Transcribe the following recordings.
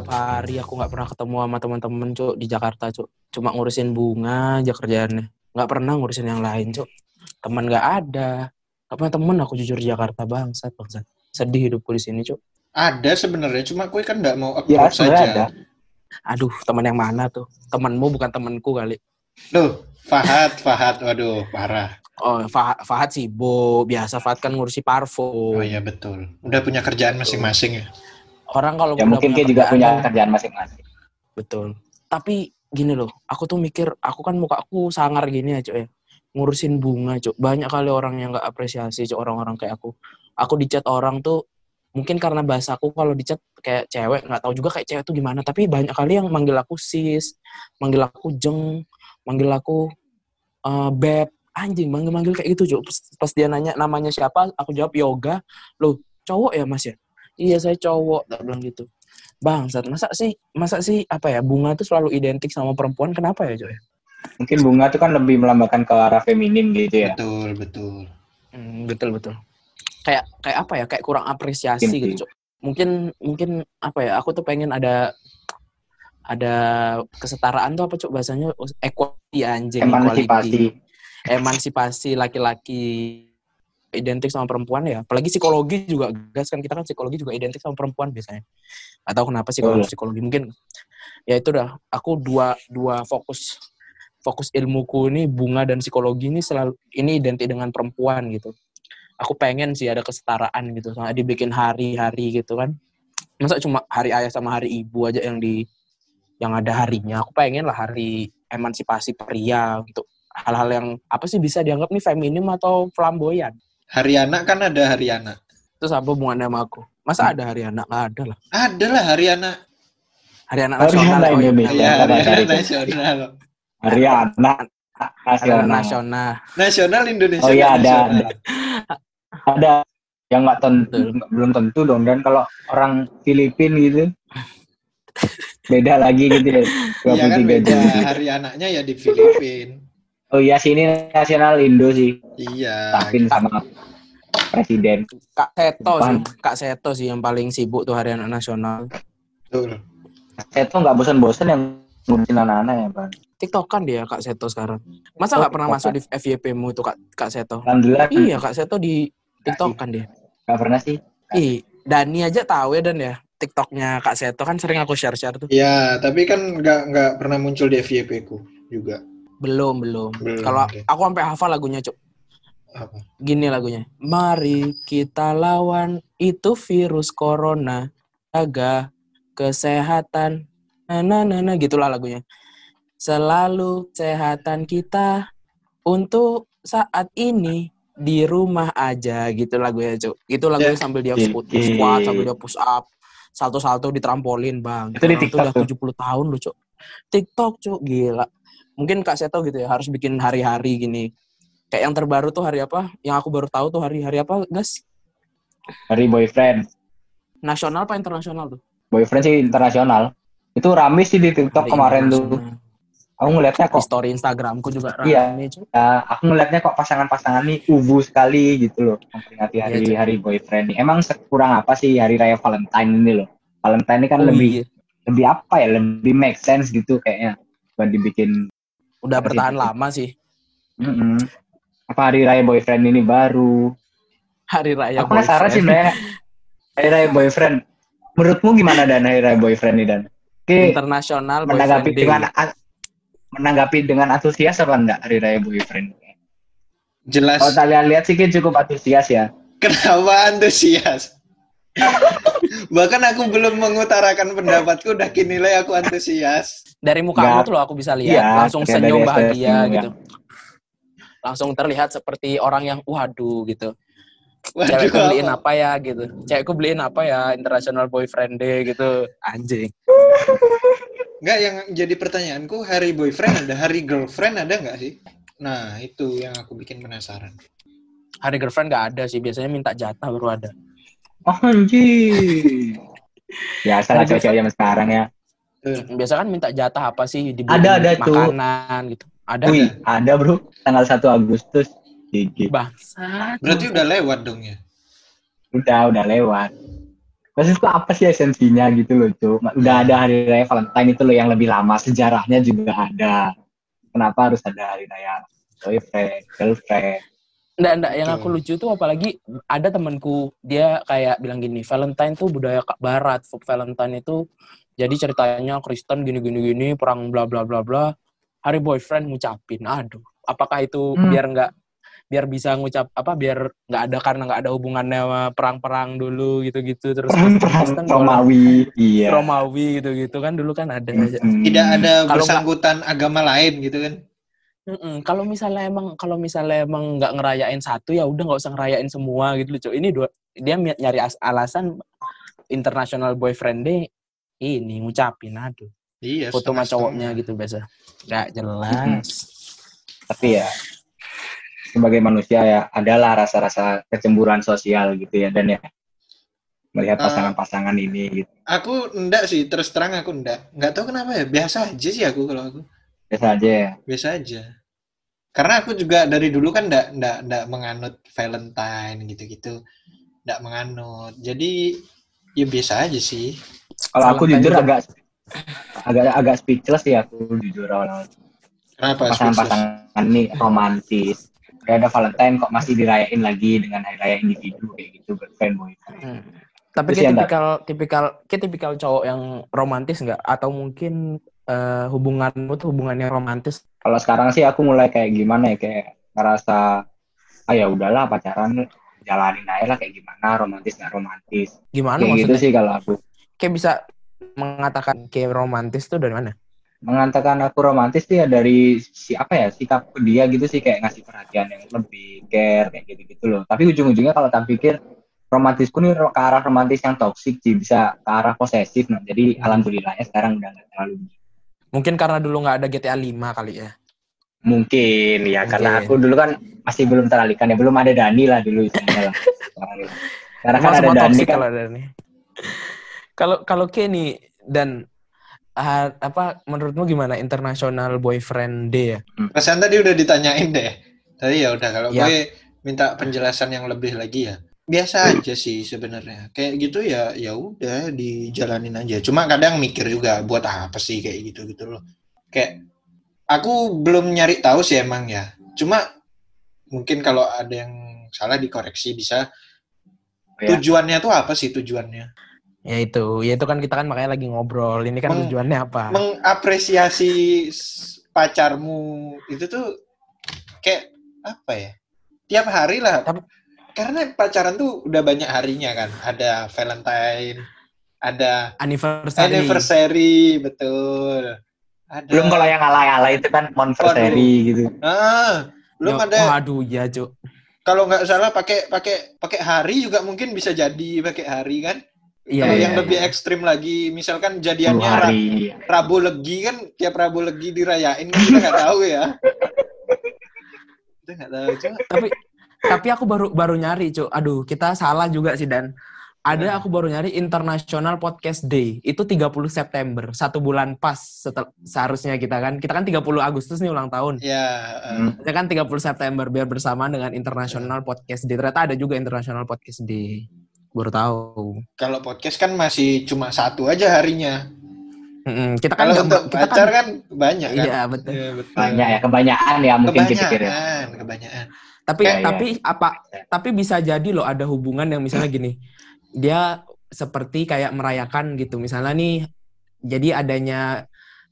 tiap hari aku nggak pernah ketemu sama teman-teman cuk di Jakarta cuk. Cuma ngurusin bunga aja kerjaannya. Nggak pernah ngurusin yang lain cuk. Teman nggak ada. Punya temen aku jujur di Jakarta bangsat bangsat. Sedih hidupku di sini cuk. Ada sebenarnya, cuma gue kan nggak mau Ya, approach sebenarnya saja. ada. aduh teman yang mana tuh? Temanmu bukan temanku kali. Loh, Fahad, Fahad, waduh, parah. oh Fah- Fahad Sibo biasa Fahad kan ngurusi parfum. Oh iya betul. Udah punya kerjaan masing-masing ya. Orang kalau Ya mungkin dia juga punya kerjaan masing-masing. Betul. Tapi gini loh, aku tuh mikir, aku kan muka aku sangar gini ya, Cuk ya. Ngurusin bunga, Cuk. Banyak kali orang yang gak apresiasi, Cuk, orang-orang kayak aku. Aku dicat orang tuh, mungkin karena bahasaku kalau dicat kayak cewek, nggak tahu juga kayak cewek tuh gimana. Tapi banyak kali yang manggil aku sis, manggil aku jeng, manggil aku eh, beb. Anjing, manggil-manggil kayak gitu, Cuk. Pas, pas dia nanya namanya siapa, aku jawab yoga. Loh, cowok ya, Mas ya? Iya, saya cowok. Tak bilang gitu. Bangsat, masa sih, masa sih apa ya bunga tuh selalu identik sama perempuan? Kenapa ya, Joy? Mungkin bunga itu kan lebih melambangkan ke arah feminim gitu ya. Betul, betul. Hmm, betul betul. Kayak kayak apa ya? Kayak kurang apresiasi Mungkin gitu, Cok. Mungkin mungkin apa ya? Aku tuh pengen ada ada kesetaraan tuh apa cok bahasanya equality anjing Emansipasi. equality. emansipasi laki-laki identik sama perempuan ya. Apalagi psikologi juga gas kan kita kan psikologi juga identik sama perempuan biasanya. Atau kenapa psikologi Betul. psikologi. Mungkin ya itu dah. Aku dua dua fokus fokus ilmuku ini bunga dan psikologi ini selalu ini identik dengan perempuan gitu. Aku pengen sih ada kesetaraan gitu sama dibikin hari-hari gitu kan. Masa cuma hari ayah sama hari ibu aja yang di yang ada harinya. Aku pengen lah hari emansipasi pria untuk hal-hal yang apa sih bisa dianggap nih feminim atau flamboyan Hari anak kan ada hari anak. terus apa hubungannya sama aku masa ada hari anak nggak ada lah Ada lah hari anak. hari anak Hari nasional anak Indonesia. Hari anak itu? nasional. Hari anak nasional. nasional Nasional Indonesia. Oh iya kan ada, ada. Ada yang nggak tentu, belum tentu dong. Dan kalau orang Filipin gitu, beda lagi gitu ya. Iya kan 23 beda. Juli. Hari anaknya ya di Filipin. Oh iya sini nasional Indo sih, Iya. tahun sama presiden. kak Seto sih Apaan? kak Seto sih yang paling sibuk tuh hari anak nasional Betul. Saya tuh nggak bosan-bosan yang ngurusin anak-anak ya, Bang. tiktokan dia kak Seto sekarang masa nggak pernah masuk di FYP mu itu kak kak Seto Alhamdulillah iya kak Seto di tiktokan dia nggak pernah sih. ih Dani aja tahu ya dan ya tiktoknya kak Seto kan sering aku share share tuh Iya, tapi kan nggak nggak pernah muncul di FYP ku juga. Belum belum. Belum, kalau oke. aku sampai hafal lagunya cuk. Apa? gini lagunya. Mari kita lawan itu virus corona. Jaga kesehatan. Nah nah nah, nah gitulah lagunya. Selalu kesehatan kita untuk saat ini. Di rumah aja. Gitu lagunya cuk. Itu lagunya Ya. sambil dia Oke. squat, squat sambil dia push up. Salto-salto di trampolin bang. Itu di TikTok udah tuh? 70 tahun loh cuk. TikTok cuk. Gila mungkin Kak Seto gitu ya harus bikin hari-hari gini kayak yang terbaru tuh hari apa yang aku baru tahu tuh hari-hari apa gas Dari boyfriend. nasional apa internasional tuh Boyfriend sih internasional. Itu rame sih di TikTok Hari kemarin tuh. Aku ngeliatnya di kok, story Instagramku juga Iya. rame Cuk. ya, aku ngeliatnya kok pasangan-pasangan nih ubu sekali gitu loh. Memperingati Iya, hari Cuk. hari boyfriend nih. Emang kurang apa sih hari raya Valentine ini loh? Valentine ini kan Oh, lebih iya. lebih apa ya? Lebih make sense gitu kayaknya. Buat dibikin udah Hari bertahan itu. lama sih mm-mm. apa hari raya boyfriend ini baru. hari raya aku penasaran sih sebenarnya hari raya boyfriend. Menurutmu gimana dan hari raya boyfriend ini dan? Oke, internasional menanggapi dengan menanggapi dengan antusias apa enggak hari raya boyfriend? Jelas. Kalau kalian lihat sih cukup antusias ya. Kenapa antusias? Bahkan aku belum mengutarakan pendapatku udah kinilai aku antusias. dari muka Nggak. tuh loh aku bisa lihat Iya, langsung kayak senyum bahagia gitu langsung terlihat seperti orang yang waduh gitu Waduh, cewekku beliin apa? apa ya gitu cewekku beliin apa ya international boyfriend day gitu anjing Enggak, yang jadi pertanyaanku hari boyfriend ada, hari girlfriend ada nggak sih? Nah, itu yang aku bikin penasaran. hari girlfriend nggak ada sih biasanya minta jatah baru ada anjir. Ya, salah cewek-cewek zaman sekarang ya. biasa kan minta jatah apa sih di Ada, ada tuh. makanan gitu ada Wih, ada bro. Tanggal 1 Agustus. GG. bangsat Berarti udah lewat dong ya? Udah, udah lewat. Maksudnya itu apa sih esensinya gitu loh, Cuk. Udah ada hari raya Valentine itu loh yang lebih lama, sejarahnya juga ada. Kenapa harus ada hari raya boyfriend, girlfriend? Enggak, enggak. Yang aku lucu tuh apalagi ada temanku, dia kayak bilang gini, Valentine tuh budaya barat. Valentine itu jadi ceritanya Kristen gini-gini gini, perang bla bla bla bla. Hari boyfriend ngucapin. Aduh, apakah itu Hmm. biar enggak biar bisa ngucap apa biar nggak ada karena nggak ada hubungannya sama perang-perang dulu gitu-gitu terus Kristen boleh- Romawi, iya. Romawi gitu-gitu kan dulu kan ada aja. Mm-mm. Tidak ada bersangkutan agama lain gitu kan. Mm-mm. Kalau misalnya emang kalau misalnya emang nggak ngerayain satu ya udah nggak usah ngerayain semua gitu loh. Ini dua dia nyari as- alasan international boyfriend day ini ngucapin aduh Iya. foto sama cowoknya gitu biasa nggak jelas Tapi ya sebagai manusia ya adalah rasa-rasa kecemburuan sosial gitu ya dan ya melihat Ah. pasangan-pasangan ini gitu. Aku enggak sih, terus terang aku enggak. Enggak tahu kenapa ya, biasa aja sih aku kalau aku. Biasa aja ya. Biasa aja. Karena aku juga dari dulu kan enggak enggak enggak menganut Valentine gitu-gitu. Enggak menganut. Jadi ya biasa aja sih. Kalau aku jujur itu- agak agak agak speechless ya aku jujur awal-awal. Kenapa? pasangan-pasangan ini romantis. Kayak ada Valentine kok masih dirayain lagi dengan hari raya individu kayak gitu girlfriend boyfriend. Hmm. tapi kayak ya, Ndak? tipikal tipikal kayak tipikal cowok yang romantis nggak atau mungkin eh, hubunganmu tuh hubungannya romantis? Kalau sekarang sih aku mulai kayak gimana ya kayak ngerasa ah ya udahlah pacaran jalanin aja lah kayak gimana romantis nggak romantis. gimana kayak gitu maksudnya? sih kalau aku. kayak bisa mengatakan kayak romantis tuh dari mana? Mengatakan aku romantis sih ya dari si apa ya sikap dia gitu sih kayak ngasih perhatian yang lebih care kayak gitu gitu loh. Tapi ujung-ujungnya kalau tak pikir romantisku nih ke arah romantis yang toksik sih bisa ke arah posesif nah jadi alhamdulillahnya sekarang udah nggak terlalu mungkin karena dulu nggak ada GTA 5 kali ya mungkin ya karena Mungkin. aku dulu kan masih belum teralihkan ya belum ada Dani lah dulu istilahnya lah Sekarang ini. karena kan ada semua Dani kan kalau ada nih. Kalau kalau Kenny dan ah, apa menurutmu gimana international boyfriend day ya? Pesan tadi udah ditanyain deh. Tadi ya udah kalau Ya. gue minta penjelasan yang lebih lagi ya. Biasa aja sih sebenarnya. Kayak gitu ya ya udah dijalanin aja. Cuma kadang mikir juga buat apa sih kayak gitu gitu loh. Kayak aku belum nyari tahu sih emang ya. Cuma mungkin kalau ada yang salah dikoreksi bisa. Ya. Tujuannya tuh apa sih tujuannya? Ya itu, ya itu kan kita kan makanya lagi ngobrol. Ini kan Meng- tujuannya apa? mengapresiasi pacarmu itu tuh kayak apa ya? Tiap hari lah. Tapi- Karena pacaran tuh udah banyak harinya kan. Ada Valentine, ada Anniversary. anniversary, betul. Ada belum kalau yang alay-alay itu kan monversary gitu Ah, belum Ya, ada Waduh, ya Cuk. kalau nggak salah pakai pakai pakai hari juga mungkin bisa jadi pakai hari kan. Iya, kalau iya, yang lebih iya. ekstrim lagi, misalkan 10 jadiannya Ra- hari Rabu Legi kan tiap Rabu Legi dirayain kan kita nggak tahu ya. Kita nggak tahu cuma tapi tapi aku baru baru nyari, Cuk. Aduh, kita salah juga sih dan ada Hmm. aku baru nyari International Podcast Day. Itu 30 September, satu bulan pas setel, seharusnya kita kan. Kita kan 30 Agustus nih ulang tahun. ya eh, Hmm. Ya kan 30 September biar bersamaan dengan International Podcast Day. Ternyata ada juga International Podcast Day. Baru tahu. kalau podcast kan masih cuma satu aja harinya. Mm-mm. Kita kan Kalau untuk kita pacar kan banyak kan. Iya, betul. Iya, betul. banyak ya kebanyakan ya mungkin kita pikir ya Kebanyakan, kebanyakan. Tapi iya. tapi apa tapi bisa jadi loh ada hubungan yang misalnya gini. Dia seperti kayak merayakan gitu. Misalnya nih jadi adanya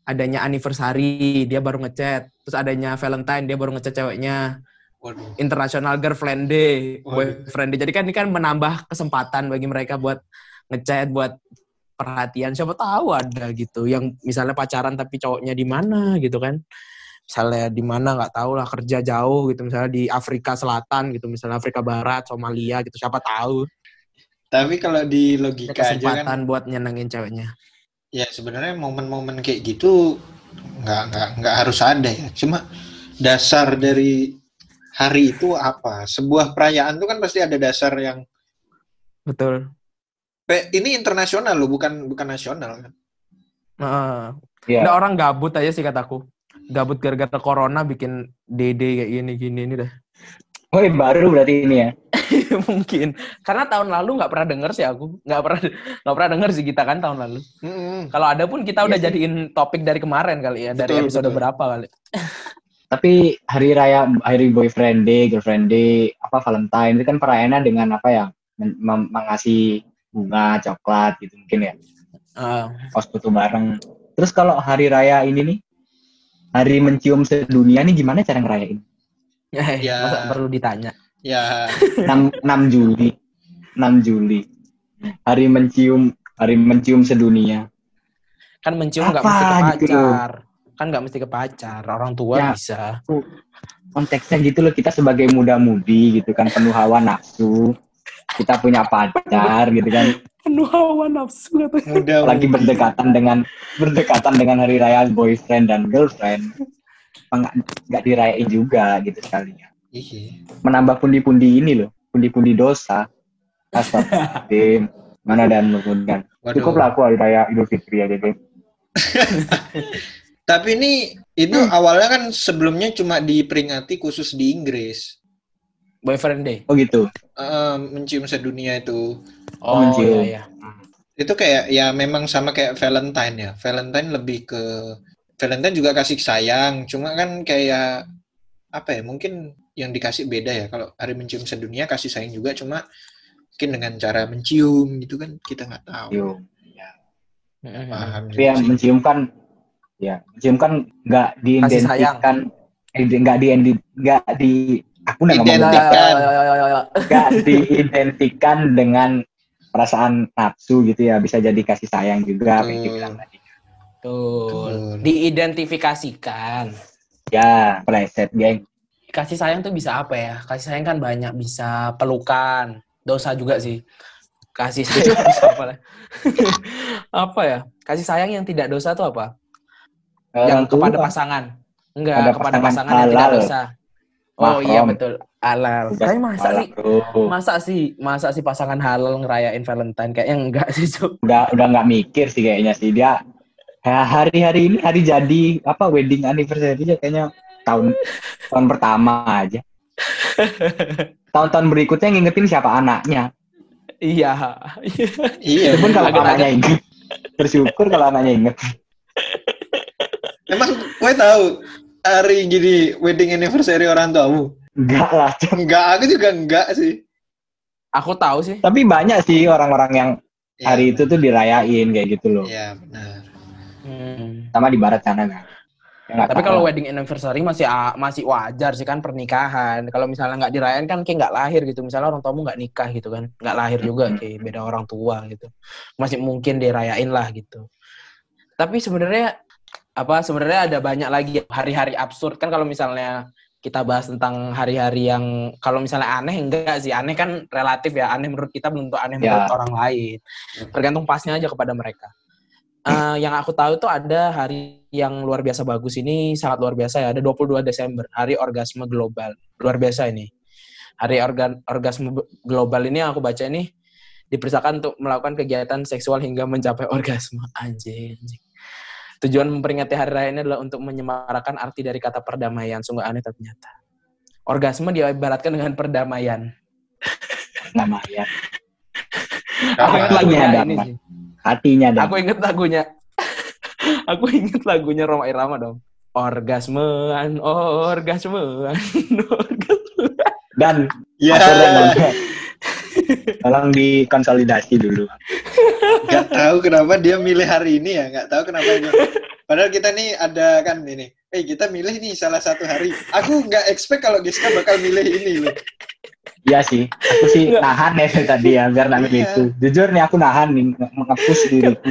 adanya anniversary, dia baru ngechat. Terus adanya Valentine, dia baru ngechat ceweknya. Waduh. International Girlfriend Day, Waduh. boyfriend day. Jadi kan ini kan menambah kesempatan bagi mereka buat ngechat, buat perhatian. Siapa tahu ada gitu yang misalnya pacaran tapi cowoknya di mana gitu kan. Misalnya di mana nggak tahu lah kerja jauh gitu misalnya di Afrika Selatan gitu misalnya Afrika Barat, Somalia gitu siapa tahu Tapi kalau di logika aja kan kesempatan buat nyenengin ceweknya. ya sebenarnya momen-momen kayak gitu nggak nggak nggak harus ada ya. Cuma dasar dari hari itu apa? Sebuah perayaan itu kan pasti ada dasar yang Betul. Pe- ini internasional loh, bukan bukan nasional kan. Heeh. Iya. Ada orang gabut aja sih kataku. Gabut gara-gara corona bikin DD kayak gini-gini ini dah. Oh, baru berarti ini ya. Mungkin. Karena tahun lalu nggak pernah denger sih aku. Nggak pernah nggak pernah denger sih kita kan tahun lalu. Mm-mm. Kalau ada pun kita Iya udah sih. jadiin topik dari kemarin kali ya, dari Betul, episode betul. berapa kali. Tapi hari raya, hari boyfriend day, girlfriend day, apa Valentine itu kan perayaannya dengan apa ya? Mengasih bunga, coklat gitu mungkin ya. Ah, Kos foto bareng. Terus kalau hari raya ini nih, hari mencium sedunia nih gimana cara ngerayain? Ya. masa perlu ditanya. Ya, 6, 6 Juli. 6 Juli. Hari mencium hari mencium sedunia. Kan mencium nggak mesti ke gitu loh? pacar. Kan nggak mesti ke pacar. Orang tua Ya. bisa. Konteksnya gitu loh kita sebagai muda-mudi gitu kan penuh hawa nafsu. Kita punya pacar gitu kan. Penuh hawa nafsu katanya. mudah. Lagi berdekatan dengan berdekatan dengan hari raya boyfriend dan girlfriend. Nggak nggak dirayain juga gitu sekalinya. Iya. Menambah pundi-pundi ini loh, pundi-pundi dosa. Astagfirullahaladzim. Mana dan kemudian. Waduh. Cukup lah aku hari raya Idul Fitri aja deh. Tapi ini itu Hmm. awalnya kan sebelumnya cuma diperingati khusus di Inggris. Boyfriend day. Oh gitu. Eh, mencium sedunia itu. Oh, mencium. iya, iya. Itu kayak ya memang sama kayak Valentine ya. Valentine lebih ke Valentine juga kasih sayang, cuma kan kayak apa ya? Mungkin yang dikasih beda ya. Kalau hari mencium sedunia kasih sayang juga, cuma mungkin dengan cara mencium gitu kan kita nggak tahu. Yo. Mm-mm. Paham Tapi yang mencium kan, ya mencium kan nggak diidentikan, eh, nggak di nggak di aku udah ngomong Identik. nggak Kan. Ya, ya, ya, ya, ya. diidentikan dengan perasaan nafsu gitu ya bisa jadi kasih sayang juga apa yang dibilang tadi. Betul. Betul. Diidentifikasikan. Ya, pleset geng. Kasih sayang tuh bisa apa ya? Kasih sayang kan banyak. Bisa pelukan. Dosa juga sih. Kasih sayang bisa apa lah? apa ya? Kasih sayang yang tidak dosa tuh apa? yang kepada pasangan. Enggak, Pada kepada pasangan pasangan, yang tidak dosa. Oh iya betul. Halal. Tapi masa halal, sih bro. masa sih masa sih pasangan halal ngerayain Valentine kayaknya enggak sih, Cuk. udah udah nggak mikir sih kayaknya sih dia ya, hari-hari ini hari jadi apa wedding anniversary aja kayaknya tahun tahun pertama aja tahun-tahun berikutnya ngingetin siapa anaknya Iya. Iya. pun kalau Agak- anaknya inget bersyukur kalau anaknya inget Emang gue tahu hari gini wedding anniversary orang tuamu? enggak lah. Enggak, aku juga enggak sih. Aku tahu sih. tapi banyak sih orang-orang yang Ya, hari itu tuh dirayain kayak gitu loh Iya, benar. Hmm. sama di barat sana kan Ya, nggak Tapi kalau wedding anniversary masih masih wajar sih kan pernikahan. Kalau misalnya nggak dirayain kan kayak nggak lahir gitu. Misalnya orang tuamu nggak nikah gitu kan, nggak lahir juga Hmm. kayak beda orang tua gitu. Masih mungkin dirayain lah gitu. Tapi sebenarnya apa sebenarnya ada banyak lagi hari-hari absurd. Kan kalau misalnya kita bahas tentang hari-hari yang kalau misalnya aneh enggak sih. Aneh kan relatif ya. Aneh menurut kita belum tentu aneh Ya. menurut orang lain. Tergantung pasnya aja kepada mereka. Eh, yang aku tahu itu ada hari yang luar biasa bagus ini sangat luar biasa ya. Ada 22 Desember hari orgasme global. Luar biasa ini. Hari organ orgasme global ini yang aku baca ini dipersilakan untuk melakukan kegiatan seksual hingga mencapai orgasme. Anjing, anjing. Tujuan memperingati hari raya ini adalah untuk menyemarakan arti dari kata perdamaian. Sungguh aneh tapi nyata. Orgasme diibaratkan dengan perdamaian. Nama ya aku ingat Hatinya lagunya? Ada ini sih. Hatinya Aku inget lagunya. aku inget lagunya Roma Irama dong. Orgasmean, orgasmean, orgasmean. dan Ya, dong. tolong dikonsolidasi dulu nggak tahu kenapa dia milih hari ini ya, nggak tahu kenapa dia. Padahal kita nih ada kan ini. Eh, kita milih nih salah satu hari. Aku nggak expect kalau Giska bakal milih ini loh. Iya sih, aku sih Nggak. nahan ya tadi ya, biar nggak Iya. itu. Jujur nih aku nahan nih, nge- nge-push diriku.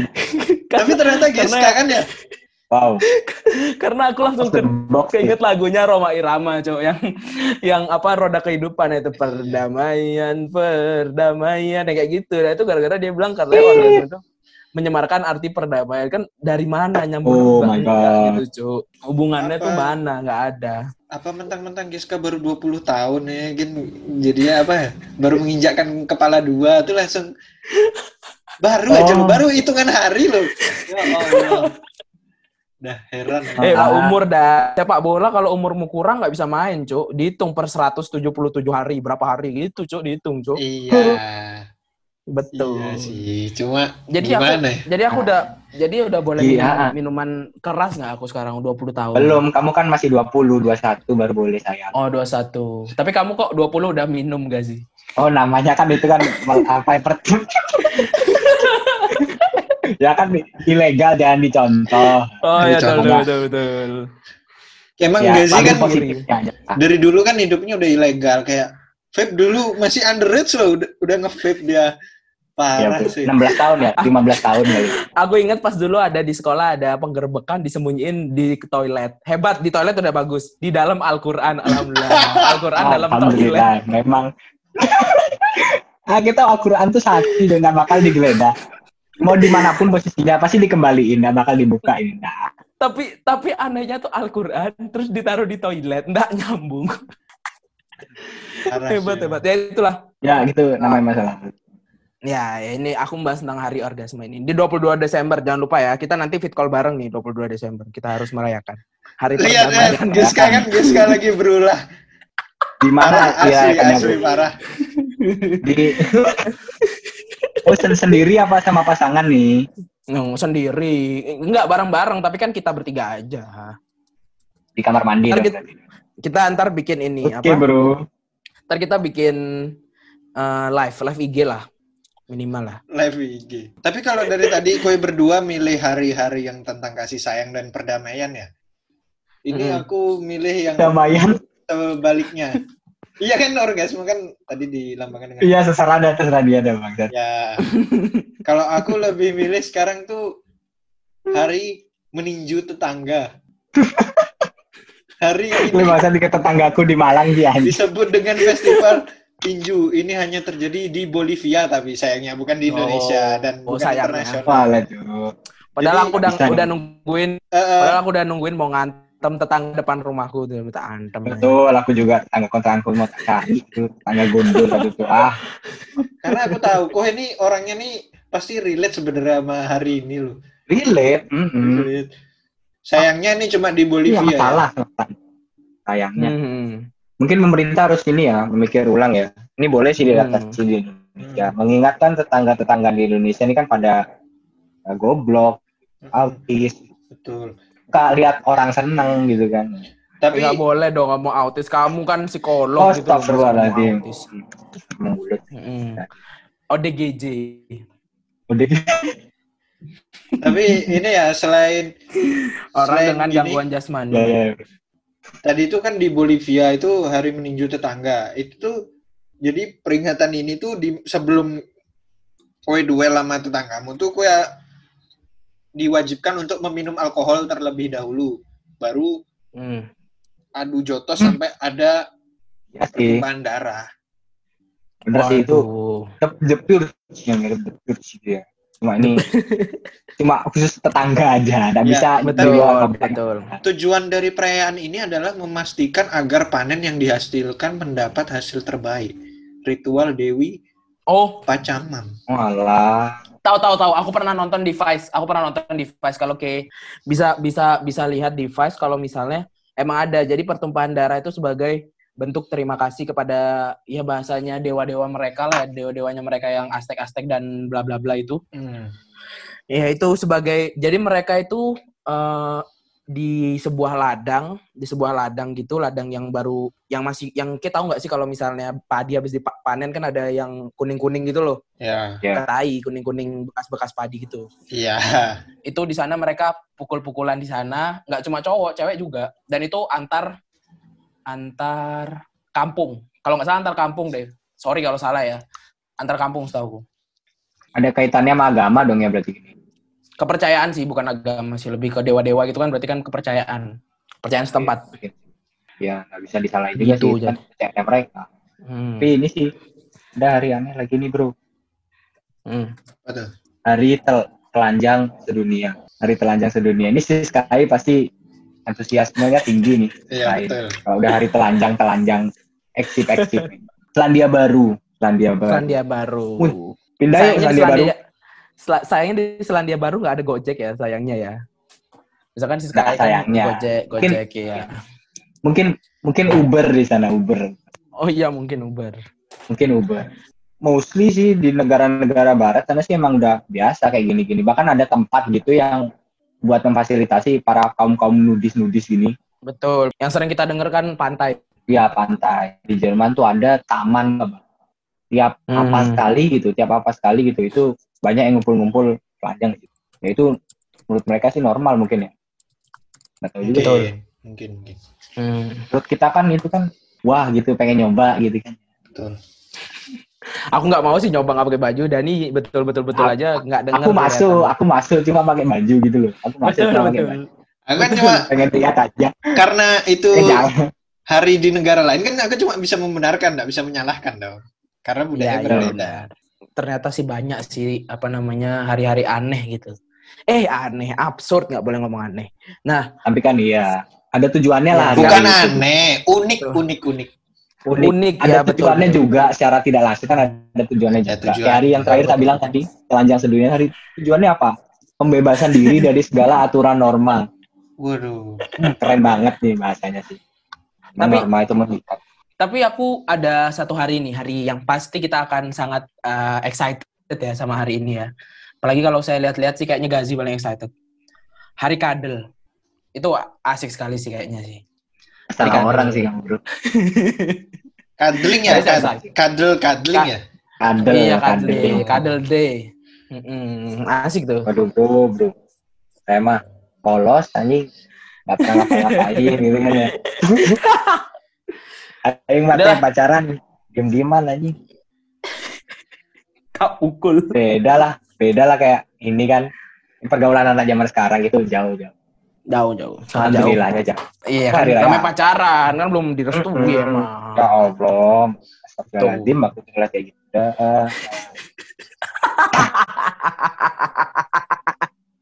Tapi ternyata Giska kan ya. Wow, Karena aku langsung ke keinget lagunya Roma Irama, cowok yang yang apa roda kehidupan itu perdamaian, perdamaian, yang kayak gitu. Nah, itu gara-gara dia bilang karena orgasme itu menyemarkan arti perdamaian kan dari mana nyambung Oh my enggak God. gitu, Cuk. Hubungannya Apa? tuh mana? Nggak ada. Apa mentang-mentang Giska baru 20 tahun ya, kan jadinya apa ya? Baru menginjakkan kepala dua tuh langsung baru aja Oh. loh, baru hitungan hari loh. Ya Allah. Dah heran. Eh, Ah. umur dah. Sepak bola kalau umurmu kurang nggak bisa main, Cuk. Dihitung per 177 hari, berapa hari gitu, Cuk, dihitung, Cuk. Iya. Betul. Iya sih. Cuma Jadi gimana ya? aku jadi aku udah jadi udah boleh Iya. minum minuman keras nggak aku sekarang 20 tahun. Belum, kamu kan masih 20, 21 baru boleh sayang. Oh, 21. Tapi kamu kok 20 udah minum gak sih? Oh, namanya kan itu kan apa per- Ya kan ilegal jangan dicontoh. Oh, iya, betul, betul, betul, betul. Emang ya, gak sih kan aja. dari dulu kan hidupnya udah ilegal kayak vape dulu masih underage loh udah, udah nge-vape dia Ya, parah Bu. sih 16 tahun ya, 15 tahun kali. Aku ingat pas dulu ada di sekolah ada penggerbekan disembunyiin di toilet. Hebat, di toilet udah bagus. Di dalam Al-Qur'an, alhamdulillah. Al-Qur'an dalam toilet. Alhamdulillah, memang. ah, kita Al-Quran tuh sakti dengan bakal digeledah. Mau di mana pun posisinya, pasti dikembaliin, nggak bakal dibukain. Nah, Tapi tapi anehnya tuh Al-Qur'an terus ditaruh di toilet, nggak nyambung. Parah hebat, sih. hebat. Ya itulah. ya gitu namanya masalah. Ya, ini aku membahas tentang hari orgasme ini. Di 22 Desember, jangan lupa ya. Kita nanti fit call bareng nih 22 Desember. Kita harus merayakan. Hari lihat perdamaian. kan Giska kan Giska lagi berulah Di parah mana ya asli kan ya, asli Bu? parah di Oh, sen- sendiri apa sama pasangan nih? Hmm, sendiri. Enggak bareng-bareng, tapi kan kita bertiga aja. Di kamar mandi. Ntar kita-. Kita antar bikin ini Oke, apa? Bro. Ntar kita bikin eh, live, live IG lah. Minimal lah. live IG tapi kalau dari tadi kue berdua milih hari-hari yang tentang kasih sayang dan perdamaian ya ini Mm. aku milih yang Damaian. sebaliknya iya kan orgasme kan tadi dilambangkan dengan Iya, terserah ada, terserah dia ada, Bang. Dan- ya kalau aku lebih milih sekarang tuh hari meninju tetangga hari Lu ini masa di tetanggaku di Malang anjing. disebut dengan festival tinju ini hanya terjadi di Bolivia tapi sayangnya bukan di Oh. Indonesia dan Oh, bukan sayangnya. internasional. Padahal Jadi, aku udah udah nungguin, eh, padahal aku udah nungguin mau ngantem tetangga depan rumahku tuh, minta antem. Betul, aku juga tetangga kontrakanku mau itu tetangga gundul satu tuh. Ah, karena aku tahu kok ini orangnya nih pasti relate sebenarnya sama hari ini loh relate. Mm-mm. Relate. sayangnya ini cuma di Bolivia ya. masalah selatan. Sayangnya. Hmm. Mungkin pemerintah harus ini ya, memikir ulang ya. Ini boleh sih Hmm. diatasi di Indonesia. Mengingatkan tetangga-tetangga di Indonesia ini kan pada uh, goblok, Mm-mm. autis. betul Kak lihat orang seneng gitu kan. tapi Nggak boleh dong ngomong autis. Kamu kan psikolog Oh, gitu. loh, astagfirullahaladzim. autis. Mulut. Mm. ODGJ. Udah tapi ini ya selain Orang Selain dengan gini- gangguan jasmani. ya, ya. tadi itu kan di Bolivia itu hari meninju tetangga itu tuh jadi peringatan ini tuh di sebelum kue duel sama tetanggamu tuh kue diwajibkan untuk meminum alkohol terlebih dahulu baru Hmm. adu jotos Hmm. sampai ada Ya darah bener sih itu. Pure yang mirip pure sih dia. Cuma ini cuma khusus tetangga aja, nggak Ya, bisa Betul, betul. tujuan dari perayaan ini adalah memastikan agar panen yang dihasilkan mendapat hasil terbaik ritual Dewi Oh, Pacamam Walah. Tahu tahu tahu. Aku pernah nonton device. Aku pernah nonton device. Kalau kayak bisa bisa bisa lihat device kalau misalnya emang ada. Jadi pertumpahan darah itu sebagai bentuk terima kasih kepada ya bahasanya dewa-dewa mereka lah, dewa-dewanya mereka yang Aztec-Aztec dan bla bla bla itu. Hmm. Ya itu sebagai jadi mereka itu eh, di sebuah ladang, di sebuah ladang gitu, ladang yang baru yang masih yang kita tahu nggak sih kalau misalnya padi habis dipanen kan ada yang kuning-kuning gitu loh, ya Ya. tai kuning-kuning bekas-bekas padi gitu. iya Itu di sana mereka pukul-pukulan di sana, nggak cuma cowok, cewek juga. Dan itu antar antar kampung. Kalau nggak salah antar kampung deh. Sorry kalau salah ya. Antar kampung setahu Ada kaitannya sama agama dong ya berarti ini. Kepercayaan sih bukan agama sih lebih ke dewa-dewa gitu kan berarti kan kepercayaan kepercayaan setempat Ya, nggak bisa disalahin juga Gitu, sih, kan kepercayaannya mereka. hmm. Tapi ini sih, ada hari aneh lagi nih bro. Hmm. Hari tel telanjang sedunia. Hari telanjang sedunia. Ini sih sekali pasti antusiasmenya tinggi nih. iya Kalau udah hari telanjang, telanjang, eksip, eksip. Selandia Baru. Selandia Baru. Selandia Baru Wih, Pindah yuk Selandia Baru. Sayangnya di Selandia Baru nggak ada Gojek ya sayangnya ya Misalkan si Nah, Sky kan sayangnya. Gojek, Mungkin- Gojek ya. Mungkin mungkin Uber di sana Uber. Oh iya mungkin Uber. Mungkin Uber. Mostly sih di negara-negara barat sana sih emang udah biasa kayak gini-gini. Bahkan ada tempat gitu yang buat memfasilitasi para kaum-kaum nudis-nudis gini. Betul. Yang sering kita denger kan pantai. Ya pantai. Di Jerman tuh ada taman? Tiap Hmm. apa sekali gitu, tiap apa sekali gitu itu banyak yang ngumpul-ngumpul telanjang gitu. Ya itu menurut mereka sih normal mungkin ya. Nggak tahu juga. Mungkin, mungkin, mungkin. Hmm. Menurut kita kan itu kan wah gitu pengen nyoba gitu kan. Betul. Aku nggak mau sih nyoba nggak pakai baju. Dani betul betul betul Aku- aja nggak dengar. Aku masuk, aku masuk cuma pakai baju gitu loh. Aku masuk Betul cuma pakai betul. baju. Aku kan cuma Pengen lihat aja. karena itu Eh, hari di negara lain kan aku cuma bisa membenarkan, nggak bisa menyalahkan dong. Karena budaya Iya, iya, berbeda. benar. Ternyata sih banyak sih apa namanya hari-hari aneh gitu. Eh aneh, absurd nggak boleh ngomong aneh. Tapi kan iya, ada tujuannya lah. Ya, Bukan guys. aneh, unik, Betul. unik, unik. Unik. Unik Ada ya betul. tujuannya juga secara tidak langsung kan ada tujuannya Ada juga. tujuan. Kayak hari yang terakhir tak bilang tadi, telanjang sedunia hari tujuannya apa? Pembebasan diri dari segala aturan norma. Waduh. Hmm, keren banget nih bahasanya sih. Tapi- norma itu mengikat. Tapi aku ada satu hari nih, hari yang pasti kita akan sangat uh, excited ya sama hari ini ya. Apalagi kalau saya lihat-lihat sih kayaknya Gazi paling excited. Hari Kadel. Itu asik sekali sih kayaknya sih. Salah orang sih kamu bro. Kadling ya, kadel, kadling ya. Kadel, iya, kadel. Kadel, Kadel Day. Mm-mm, asik tuh. Waduh bro, bro. Saya mah polos anjing. Gak pernah ngapa-ngapain gitu kan ya. Aing mah teh pacaran diem-dieman anjing. Kak pukul. Beda lah, beda lah kayak ini kan pergaulan anak zaman sekarang gitu jauh-jauh. Jauh, jauh. Sangat jauh. Alhamdulillahnya jauh. Iya kan, namanya pacaran kan belum direstui Mm-mm. emang. Ya Allah, astagfirullahaladzim aku tuh ngeliat kayak gitu.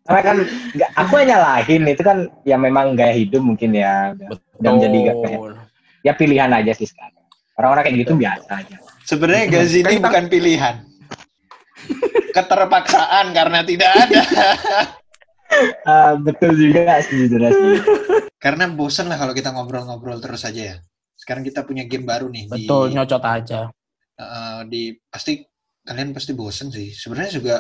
Karena kan nggak, aku yang nyalahin itu kan ya memang gaya hidup mungkin ya udah menjadi gak kayak. Ya pilihan aja sih sekarang. Orang-orang kayak gitu biasa aja. Sebenarnya Kan ini kita- bukan pilihan. Keterpaksaan karena tidak ada. Ah, betul juga sih. Karena bosen lah kalau kita ngobrol-ngobrol terus aja ya. Sekarang kita punya game baru nih di Betul, nyocot aja. eh, di pasti kalian pasti bosen sih. Sebenarnya juga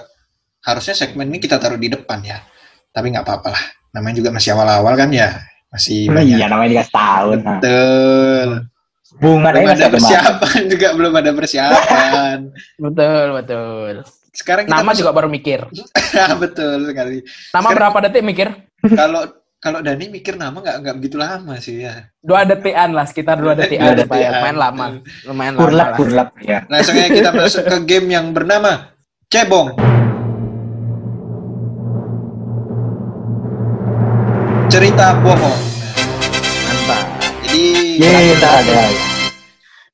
harusnya segmen ini kita taruh di depan ya. Tapi nggak apa-apa lah. Namanya juga masih awal-awal kan ya. Masih banyak. Iya namanya juga setahun. Nah. Betul. Bunga Belum ada persiapan juga belum ada persiapan. Betul, betul. Sekarang kita Nama masuk- juga baru mikir. betul sekali. Nama Sekarang- berapa detik mikir? Kalau kalau Dani mikir nama nggak nggak begitu lama sih ya. Dua detikan lah, sekitar dua detikan. Dua detikan. Lumayan lama. Lumayan lama Kurlap, kurlap ya. Langsung aja kita masuk ke game yang bernama Cebong. Cerita bohong. Mantap. Jadi Yeay, kita ada.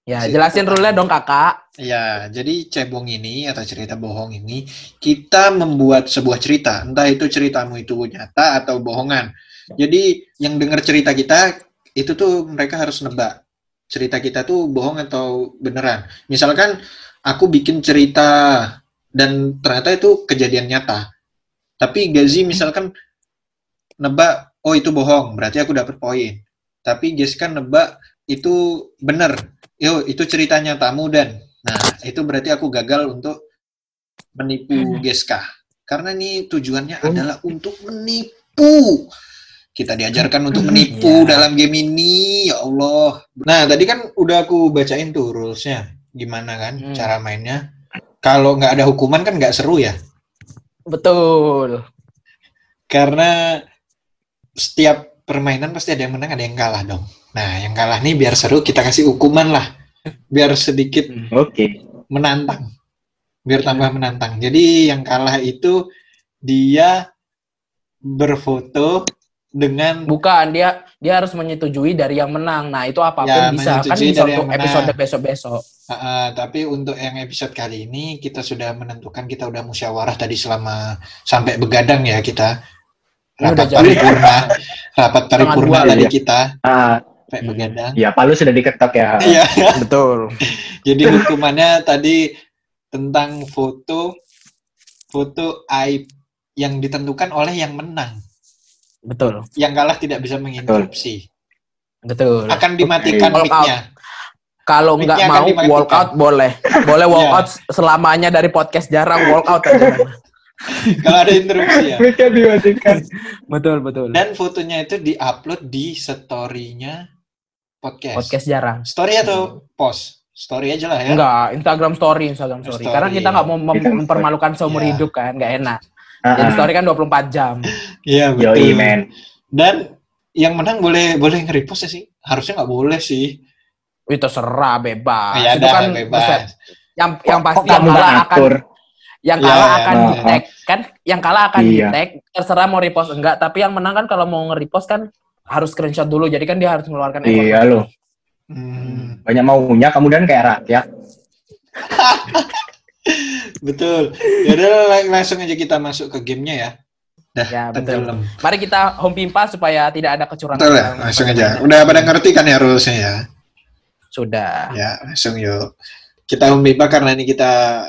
Ya, jelasin rule dong kakak. ya, jadi cebong ini atau cerita bohong ini kita membuat sebuah cerita, entah itu ceritamu itu nyata atau bohongan. Jadi yang dengar cerita kita itu tuh mereka harus nebak cerita kita tuh bohong atau beneran. Misalkan aku bikin cerita dan ternyata itu kejadian nyata. Tapi Gazi misalkan nebak, oh itu bohong, berarti aku dapat poin. Tapi Jessica nebak itu bener, yo itu cerita nyatamu dan, nah itu berarti aku gagal untuk menipu Jessica. Karena ini tujuannya adalah untuk menipu. Kita diajarkan untuk menipu Iya. dalam game ini, ya Allah. Nah, tadi kan udah aku bacain tuh rules-nya. Gimana kan Hmm. cara mainnya. Kalau nggak ada hukuman kan nggak seru ya. Betul. Karena setiap permainan pasti ada yang menang, ada yang kalah dong. Nah, yang kalah nih biar seru kita kasih hukuman lah. Biar sedikit Oke. menantang. Biar tambah menantang. Jadi yang kalah itu dia berfoto dengan Bukan dia dia harus menyetujui dari yang menang. Nah, itu apa pun Ya, bisa kan bisa untuk episode besok-besok. Uh, uh, tapi untuk yang episode kali ini kita sudah menentukan kita udah musyawarah tadi selama sampai begadang ya kita rapat paripurna rapat paripurna dua tadi ya. kita Ah, sampai Hmm. begadang ya Palu sudah diketok ya. iya Betul. jadi hukumannya tadi tentang foto foto aib yang ditentukan oleh yang menang Betul. Yang kalah tidak bisa menginterupsi. Betul. Akan dimatikan mic-nya. Kalau nggak mau dimatikan. walk out boleh. Boleh walk Iya. out selamanya dari podcast jarang walk out aja. Kalau ada interupsi ya. Mereka dimatikan. betul, betul. Dan fotonya itu diupload di story-nya podcast. Podcast jarang. Story atau post? Story aja lah ya. Enggak, Instagram story, Instagram story. Story. Karena kita nggak mau mem- mempermalukan seumur Iya. hidup kan, nggak enak. Ah, Jadi story kan 24 jam. Iya betul. Yoi, men. Dan yang menang boleh boleh nge-repost ya sih? Harusnya nggak boleh sih. Itu serah bebas. ya Itu dah kan bebas. yang yang pasti kok yang kalah akan? Yang Iya, kalah iya. akan Ah, di tag kan yang kalah akan di Iya. tag terserah mau repost enggak tapi yang menang kan kalau mau nge-repost kan harus screenshot dulu jadi kan dia harus mengeluarkan effort Iya loh. Hmm, Banyak maunya kemudian kayak rakyat. betul. Yaudah lang- langsung aja kita masuk ke gamenya ya. Dah, Ya, betul. tenggelam. mari kita home pimpa supaya tidak ada kecurangan Betul ya, langsung aja. Udah pada ngerti kan ya rulesnya ya? sudah Ya, langsung yuk. Kita umbiba karena ini kita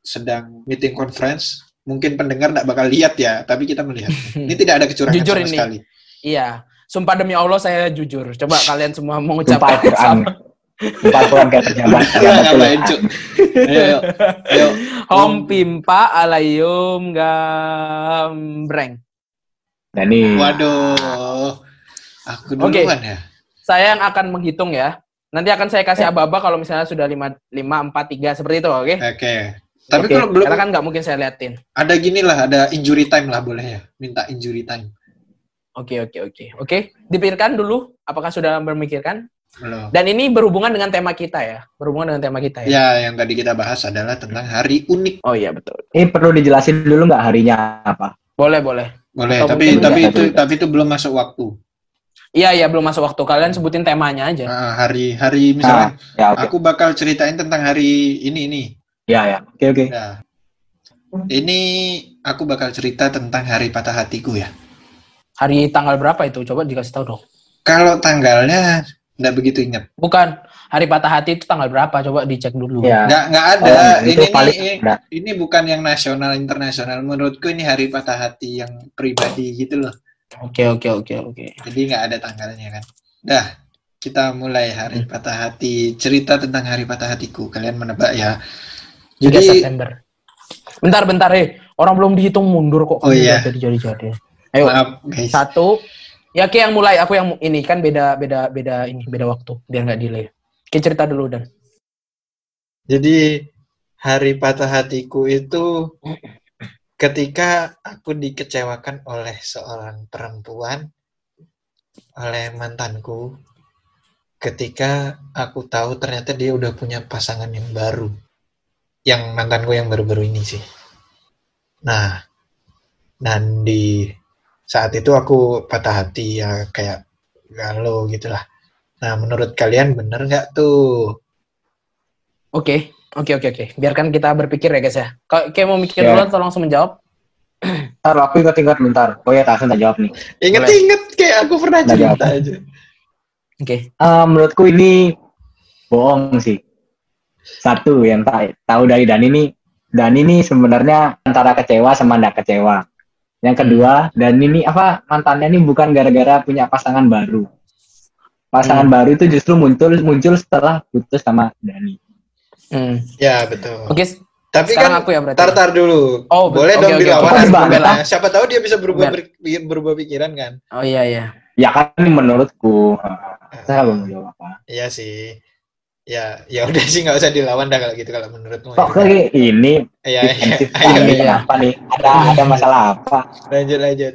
sedang meeting conference. Mungkin pendengar nggak bakal lihat ya, tapi kita melihat. Ini tidak ada kecurangan Jujur sama ini. sekali. iya sumpah demi Allah saya jujur coba kalian semua mengucapkan Al-Quran. sama Sumpah Al-Quran kayak terjabat. Ya, ngapain, Cuk? Ayo, ayo. ayo. home pimpa alayum gambreng Dan nih, Waduh. Aku duluan ya. saya yang akan menghitung ya nanti akan saya kasih aba-aba kalau misalnya sudah 5 5 4 3 seperti itu oke Oke. Tapi Oke, kalau belum karena kan nggak mungkin saya liatin ada gini lah, ada injury time lah boleh ya. Minta injury time. Oke oke oke oke. Dipikirkan dulu apakah sudah memikirkan? Belum. Dan ini berhubungan dengan tema kita ya, berhubungan dengan tema kita ya. Ya, yang tadi kita bahas adalah tentang hari unik. Oh iya betul. ini perlu dijelasin dulu nggak harinya apa? Boleh boleh. Boleh, Atau tapi tapi itu beda. tapi itu belum masuk waktu. Iya iya belum masuk waktu. Kalian sebutin temanya aja. Ah, hari hari misalnya Ya oke. aku bakal ceritain tentang hari ini ini. Ya ya. Oke oke. Nah, ini aku bakal cerita tentang hari patah hatiku ya. Hari tanggal berapa itu? Coba dikasih tahu dong. Kalau tanggalnya nggak begitu ingat. Bukan hari patah hati itu tanggal berapa? Coba dicek dulu. Ya. Nggak nggak ada. Oh, ini paling ini, ada. ini bukan yang nasional internasional. Menurutku ini hari patah hati yang pribadi gitu loh. Oke oke oke oke. Jadi nggak ada tanggalnya kan. Dah, kita mulai hari patah hati. Cerita tentang hari patah hatiku. Kalian menebak ya. 3 Jadi September. Bentar bentar eh. Orang belum dihitung mundur kok. Oh, iya. Jadi jadi jadi. Ayo maaf guys. satu. Ya Ki yang mulai. Aku yang ini kan beda beda beda ini beda waktu biar nggak delay. Ki cerita dulu dan. Jadi hari patah hatiku itu ketika aku dikecewakan oleh seorang perempuan oleh mantanku ketika aku tahu ternyata dia udah punya pasangan yang baru yang mantanku yang baru-baru ini sih nah dan di saat itu aku patah hati ya kayak galau gitulah nah menurut kalian bener nggak tuh Oke, oke, oke, oke. Biarkan kita berpikir ya guys ya. Kalau kayak mau mikir Ya. dulu atau langsung menjawab? Ntar aku ingat-ingat bentar. Oh ya, tak jawab nih. inget-inget kayak aku pernah cerita aja Oke. Eh, menurutku ini bohong sih. Satu yang tak tahu dari Dani ini, Dani ini sebenarnya antara kecewa sama ndak kecewa. Yang kedua, dan ini apa mantannya ini bukan gara-gara punya pasangan baru. Pasangan baru itu justru muncul muncul setelah putus sama Dani. Hmm. Ya betul. Oke, Tapi sekarang kan aku ya berarti. tartar dulu. Oh, Boleh oke, dong oke, dilawan argumennya. dibantah? Siapa tahu dia bisa berubah ber- berubah pikiran kan? Oh iya iya. Ya kan menurutku. Saya belum jawab apa. Iya sih. Ya, ya udah sih nggak usah dilawan dah kalau gitu kalau menurutmu. Kok kayak ini Ayo, sekali, iya. kenapa nih? Ada ada masalah apa? lanjut lanjut.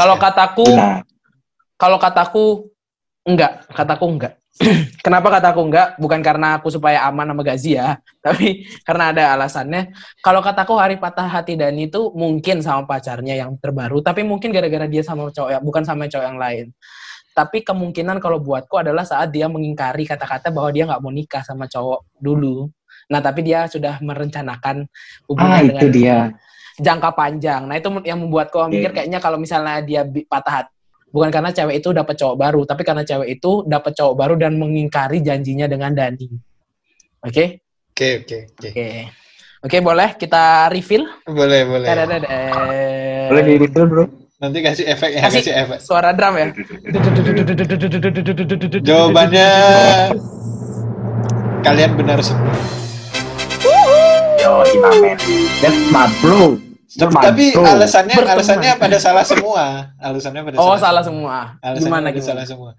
Kalau kataku, Nah, kalau kataku enggak, kataku enggak. Kenapa kataku enggak? Bukan karena aku supaya aman sama Gazi ya, tapi karena ada alasannya. Kalau kataku hari patah hati Dani itu mungkin sama pacarnya yang terbaru, tapi mungkin gara-gara dia sama cowok yang bukan sama cowok yang lain. Tapi kemungkinan kalau buatku adalah saat dia mengingkari kata-kata bahwa dia nggak mau nikah sama cowok dulu. Nah, tapi dia sudah merencanakan hubungan ah dengan itu dia. jangka panjang. Nah, itu yang membuatku mikir Oke. kayaknya kalau misalnya dia bi- patah hati bukan karena cewek itu dapat cowok baru, tapi karena cewek itu dapat cowok baru dan mengingkari janjinya dengan Dani. Oke? Oke, oke, oke. Oke. Oke, boleh kita reveal? Boleh, boleh. Dadadada. Boleh di review bro? Nanti kasih efek ya, Kasih. kasih efek. Suara drum ya. Jawabannya kalian benar semua. Yo, men. That's my bro. Tapi bro. alasannya Berteman. alasannya pada salah semua. Alasannya pada Oh, salah semua. Alasannya Gimana pada gimana? salah semua.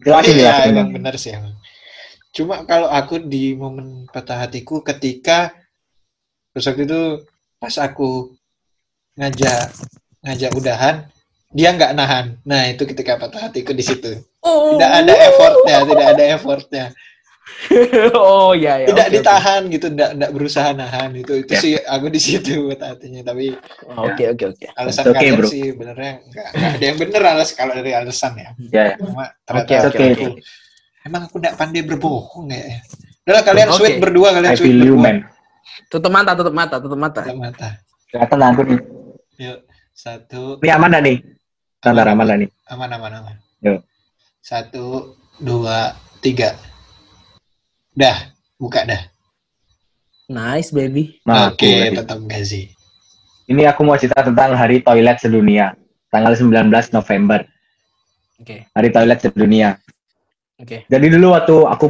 Jelasin, iya, jelasin. emang benar sih emang. Cuma kalau aku di momen patah hatiku ketika terus waktu itu pas aku ngajak ngajak udahan, dia nggak nahan. Nah itu ketika patah hatiku di situ. Oh. Tidak ada effortnya, tidak ada effortnya. oh iya iya. Tidak oke. ditahan gitu, tidak tidak berusaha nahan itu. Itu Ya. sih aku di situ patah hatinya. Tapi Oke oke oke. alasan okay, kalian bro. sih benernya nggak ada yang bener alas kalau dari alasan ya. Ya, ya. Cuma oke Oke. oke. Emang aku nggak pandai berbohong ya. Udah kalian Oke. sweet berdua, kalian I sweet feel you, berdua. man. Tutup mata tutup mata tutup mata. Tutup mata. Kelihatan aku nih. Yuk, satu. Ini aman dah nih. Tanda aman dah nih. Aman, aman, aman. Yuk. Satu, dua, tiga. Dah, buka dah. Nice baby. Nah, Oke, ready. tetap gazi. Ini aku mau cerita tentang Hari Toilet Sedunia. Tanggal 19 November. Oke Hari Toilet Sedunia. oke. Jadi dulu waktu aku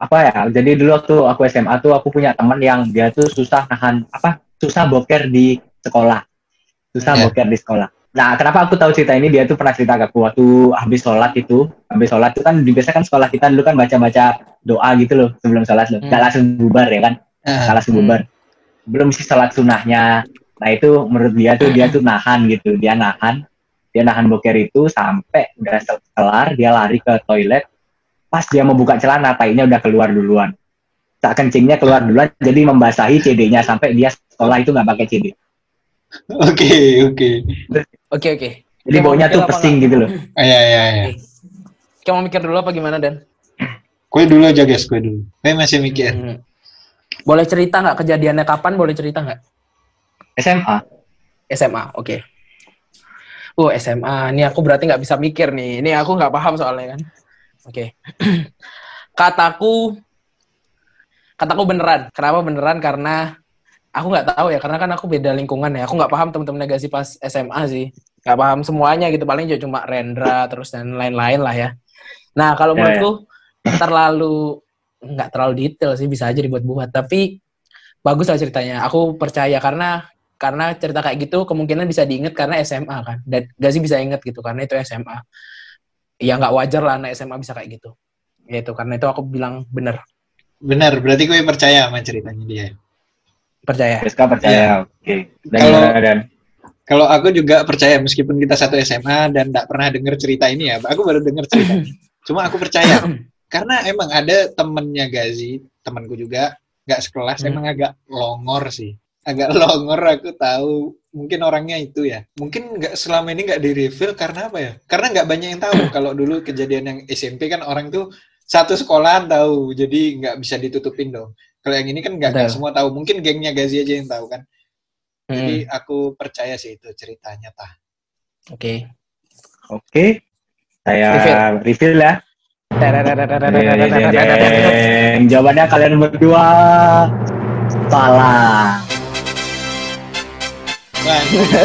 apa ya? Jadi dulu waktu aku SMA tuh aku punya teman yang dia tuh susah nahan apa? Susah boker di sekolah. Susah Ya. boker di sekolah. Nah, kenapa aku tahu cerita ini? Dia tuh pernah cerita ke aku waktu habis sholat itu. Habis sholat itu kan biasanya kan sekolah kita dulu kan baca-baca doa gitu loh sebelum sholat loh. Hmm. Nggak langsung bubar ya kan? Ah, Nggak langsung bubar. Belum sih sholat sunahnya. Nah itu menurut dia tuh dia tuh nahan gitu. Dia nahan. Dia nahan boker itu sampai udah kelar dia lari ke toilet. Pas dia mau buka celana, tainya udah keluar duluan. Tak kencingnya keluar duluan, jadi membasahi CD-nya sampai dia sekolah itu nggak pakai CD. Oke, oke. Oke oke. Jadi baunya tuh pesing gitu loh. Ah, ya, ya, ya. Kamu mau mikir dulu apa gimana Dan? Kue dulu aja guys, kue dulu. Kue masih mikir. Hmm. Boleh cerita nggak kejadiannya kapan? Boleh cerita nggak? SMA. SMA, oke. Oh SMA, ini aku berarti nggak bisa mikir nih. Ini aku nggak paham soalnya kan. Oke. kataku, kataku beneran. Kenapa beneran? Karena aku nggak tahu ya. Karena kan aku beda lingkungan ya. Aku nggak paham teman-teman negasi pas SMA sih. Nggak paham semuanya gitu. Paling juga cuma Rendra terus dan lain-lain lah ya. Nah kalau Ya, menurutku terlalu nggak terlalu detail sih bisa aja dibuat-buat. Tapi bagus lah ceritanya. Aku percaya karena karena cerita kayak gitu kemungkinan bisa diinget karena SMA kan dan Gazi bisa inget gitu karena itu SMA ya nggak wajar lah anak SMA bisa kayak gitu ya itu karena itu aku bilang bener Benar, berarti kue percaya sama ceritanya dia. Percaya Rizka percaya. Oke. Dan Kalau- gimana, Dan? Kalau aku juga percaya meskipun kita satu SMA dan tidak pernah dengar cerita ini ya, aku baru dengar cerita ini. Cuma aku percaya karena emang ada temennya Gazi, temanku juga nggak sekelas, Hmm. emang agak longor sih, agak longor. Aku tahu mungkin orangnya itu ya. Mungkin nggak selama ini nggak di reveal karena apa ya? Karena nggak banyak yang tahu. Kalau dulu kejadian yang SMP kan orang tuh satu sekolahan tahu, jadi nggak bisa ditutupin dong. Kalau yang ini kan nggak semua tahu. Mungkin gengnya Gazi aja yang tahu kan. Hmm, Jadi aku percaya sih itu ceritanya tah. oke Oke. Saya reveal ya. Dan jawabannya kalian berdua salah.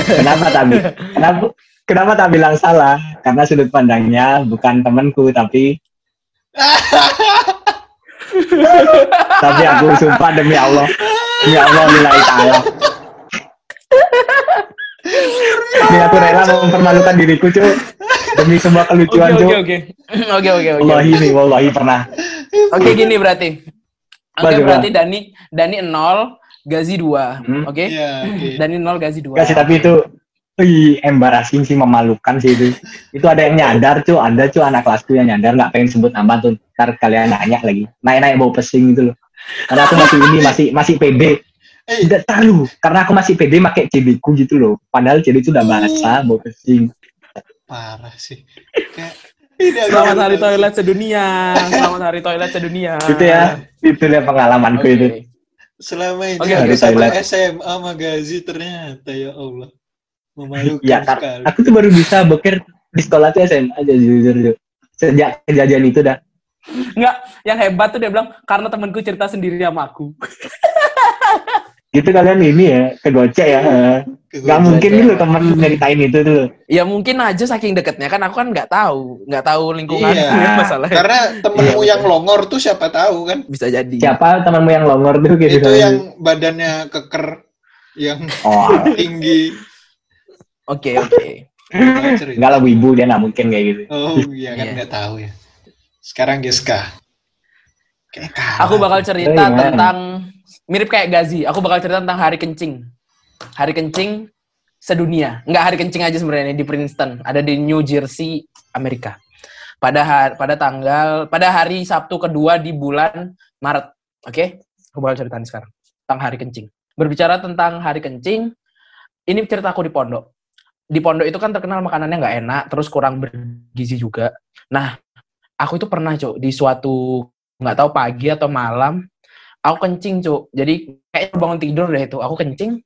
Kenapa tapi? Kenapa? Kenapa tak bilang salah? Karena sudut pandangnya bukan temanku tapi tapi aku sumpah demi Allah. Demi Allah lillahi ta'ala ini aku rela mempermalukan diriku cuy demi sebuah oke kelucuan oke cuy oke. Oke oke oke. Wallahi nih wallahi pernah. Oke gini berarti. Oke Apa, berarti Dani Dani 0 Gazi 2 Hmm. oke? Iya, oke. Dani 0 Gazi 2 Enggak sih tapi itu Wih, embarrassing sih memalukan sih itu. Itu ada yang nyadar cuy, ada cuy anak kelasku yang nyadar nggak pengen sebut nama tuh. Ntar kalian nanya lagi, naik-naik bau pesing gitu loh. Karena aku masih ini masih masih pede. Eh, Tidak tahu, karena aku masih pede pakai CD-ku gitu loh. Padahal CD itu udah basah, bau pesing. parah sih. Kayak Selamat hari toilet sedunia. Selamat hari toilet sedunia. Gitu ya, itu ya pengalamanku Oke. itu. Selama ini oke. satu Toilet. SMA Magazi ternyata ya Allah. Memalukan Ya, kar- sekali. aku tuh baru bisa boker di sekolah tuh SMA aja jujur jujur. Sejak kejadian itu dah. Enggak, yang hebat tuh dia bilang karena temanku cerita sendiri sama aku. Gitu kalian ini ya, kegocek ya. Ke Gak gua mungkin dulu temen nyeritain itu tuh. Ya mungkin aja saking deketnya kan aku kan nggak tahu, nggak tahu lingkungan Iya. masalahnya. Karena temenmu Iya, yang longor tuh siapa tahu kan? Bisa jadi. Siapa temanmu yang longor tuh gitu? Itu yang badannya keker, yang Oh, tinggi. Oke oke. enggak lah ibu dia nggak mungkin kayak gitu. Oh iya kan Iya. nggak tahu ya. Sekarang Geska. Aku bakal cerita Oh, tentang mirip kayak Gazi. Aku bakal cerita tentang hari kencing. Hari kencing sedunia. Nggak hari kencing aja sebenarnya di Princeton. Ada di New Jersey, Amerika. Pada hari, pada tanggal pada hari Sabtu kedua di bulan Maret. Oke? Aku bakal ceritain sekarang tentang hari kencing. Berbicara tentang hari kencing, ini ceritaku di pondok. Di pondok itu kan terkenal makanannya nggak enak, terus kurang bergizi juga. Nah, aku itu pernah, Cok, di suatu nggak tahu pagi atau malam aku kencing cuk. Jadi kayak bangun tidur deh itu. Aku kencing